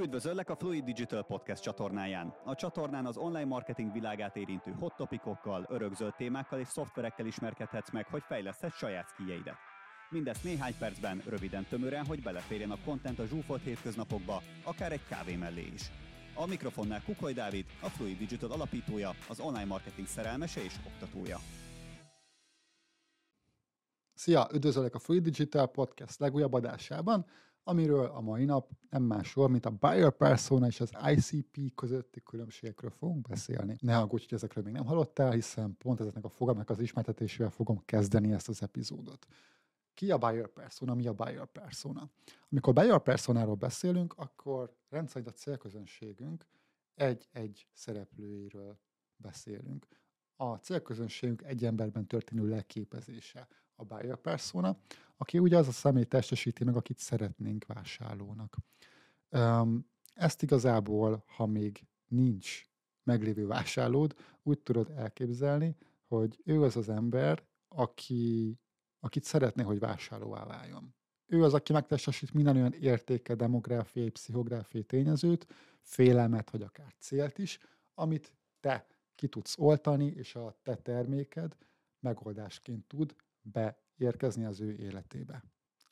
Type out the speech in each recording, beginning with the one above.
Üdvözöllek a Fluid Digital Podcast csatornáján. A csatornán az online marketing világát érintő hot topikokkal, örökzöld témákkal és szoftverekkel ismerkedhetsz meg, hogy fejleszthetsz saját skijeidet. Mindezt néhány percben, röviden tömören, hogy beleférjen a content a zsúfolt hétköznapokba, akár egy kávé mellé is. A mikrofonnál Kukoly Dávid, a Fluid Digital alapítója, az online marketing szerelmese és oktatója. Szia, üdvözöllek a Fluid Digital Podcast legújabb adásában amiről a mai nap nem másról, mint a buyer persona és az ICP közötti különbségekről fogunk beszélni. Ne aggódj, hogy ezekről még nem hallottál, hiszen pont ezeknek a fogalmak az ismertetésével fogom kezdeni ezt az epizódot. Ki a buyer persona, mi a buyer persona? Amikor buyer personáról beszélünk, akkor rendszerint a célközönségünk egy-egy szereplőiről beszélünk. A célközönségünk egy emberben történő leképezése, a buyer persona, aki ugye az a személy testesíti meg, akit szeretnénk vásárlónak. Ezt igazából, ha még nincs meglévő vásárlód, úgy tudod elképzelni, hogy ő az az ember, aki, akit szeretné, hogy vásárlóvá váljon. Ő az, aki megtestesít minden olyan értéke, demográfiai, pszichográfiai tényezőt, félelmet vagy akár célt is, amit te ki tudsz oltani, és a te terméked megoldásként tud beérkezni az ő életébe.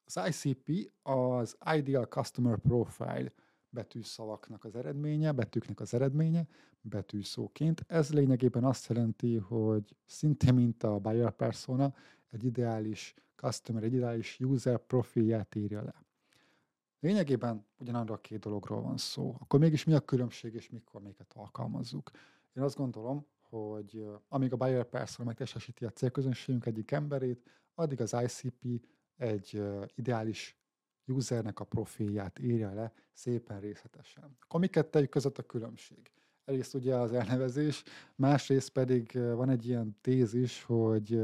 Az ICP az Ideal Customer Profile betűszavaknak az eredménye, betűknek az eredménye, betűszóként. Ez lényegében azt jelenti, hogy szintén mint a buyer persona, egy ideális customer, egy ideális user profilját írja le. Lényegében ugyanarra a két dologról van szó. Akkor mégis mi a különbség, és mikor melyiket alkalmazzuk? Én azt gondolom, hogy amíg a buyer persona megtestesíti a célközönségünk egyik emberét, addig az ICP egy ideális usernek a profilját írja le szépen részletesen. Akkor mi kettejük között a különbség? Egyrészt ugye az elnevezés, másrészt pedig van egy ilyen tézis, hogy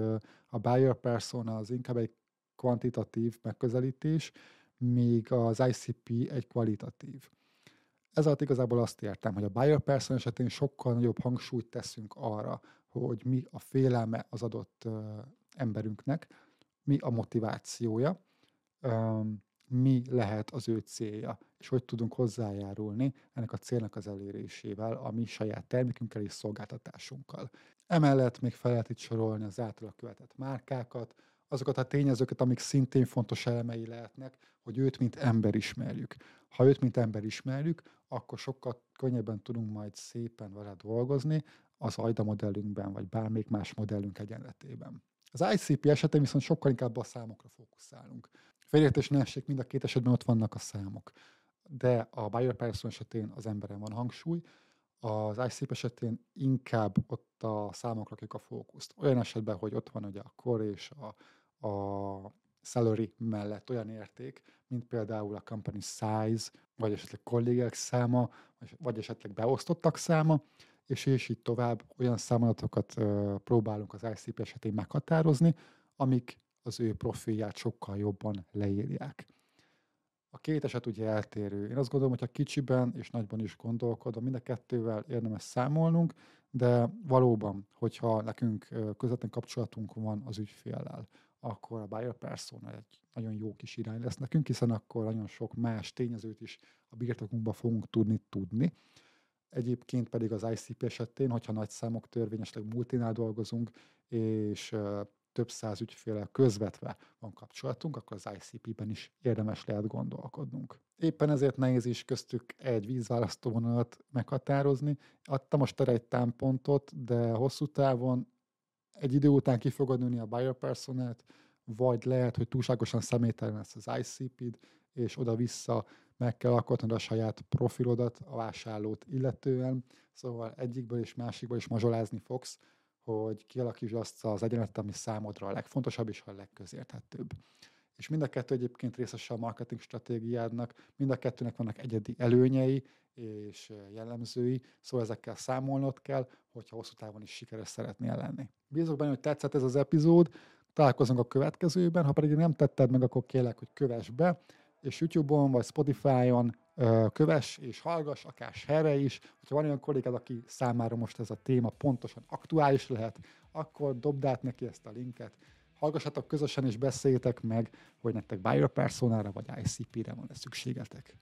a buyer persona az inkább egy kvantitatív megközelítés, míg az ICP egy kvalitatív. Ez alatt igazából azt értem, hogy a buyer person esetén sokkal nagyobb hangsúlyt teszünk arra, hogy mi a félelme az adott emberünknek, mi a motivációja, mi lehet az ő célja, és hogy tudunk hozzájárulni ennek a célnak az elérésével, a mi saját termékünkkel és szolgáltatásunkkal. Emellett még fel lehet itt sorolni az általa követett márkákat, azokat a tényezőket, amik szintén fontos elemei lehetnek, hogy őt, mint ember ismerjük. Ha őt, mint ember ismerjük, akkor sokkal könnyebben tudunk majd szépen vele dolgozni az AIDA modellünkben, vagy bármelyik más modellünk egyenletében. Az ICP esetén viszont sokkal inkább a számokra fókuszálunk. Félértés ne essék, mind a két esetben ott vannak a számok. De a buyer person esetén az emberen van hangsúly, az ICP esetén inkább ott a számokra rakjuk a fókuszt. Olyan esetben, hogy ott van ugye a core és a, a salary mellett olyan érték, mint például a company size, vagy esetleg kollégák száma, vagy esetleg beosztottak száma, és és így tovább olyan számadatokat próbálunk az ICP esetén meghatározni, amik az ő profilját sokkal jobban leírják. A két eset ugye eltérő. Én azt gondolom, hogy a kicsiben és nagyban is gondolkodva, mind a kettővel érdemes számolnunk, de valóban, hogyha nekünk közvetlen kapcsolatunk van az ügyféllel, akkor a buyer persona egy nagyon jó kis irány lesz nekünk, hiszen akkor nagyon sok más tényezőt is a birtokunkba fogunk tudni tudni. Egyébként pedig az ICP esetén, hogyha nagy számok törvényesleg multinál dolgozunk, és több száz ügyfélel közvetve van kapcsolatunk, akkor az ICP-ben is érdemes lehet gondolkodnunk. Éppen ezért nehéz is köztük egy vízválasztóvonalat meghatározni. Adtam most erre egy támpontot, de hosszú távon egy idő után ki fogod nőni a buyer personát, vagy lehet, hogy túlságosan személytelen lesz az ICP-d, és oda-vissza meg kell alkotnod a saját profilodat, a vásárlót illetően, szóval egyikből és másikból is mazsolázni fogsz, hogy kialakítsd azt az egyenletet, ami számodra a legfontosabb és a legközérthetőbb. És mind a kettő egyébként részese a marketing stratégiádnak, mind a kettőnek vannak egyedi előnyei és jellemzői, szóval ezekkel számolnod kell, hogyha hosszú távon is sikeres szeretnél lenni. Bízok benne, hogy tetszett ez az epizód, találkozunk a következőben, ha pedig nem tetted meg, akkor kérlek, hogy kövess be, és YouTube-on vagy Spotify-on kövess és hallgass, akár share is. Hogyha van olyan kollégád, aki számára most ez a téma pontosan aktuális lehet, akkor dobd át neki ezt a linket, hallgassatok közösen és beszéljétek meg, hogy nektek buyer personára vagy ICP-re van-e szükségetek.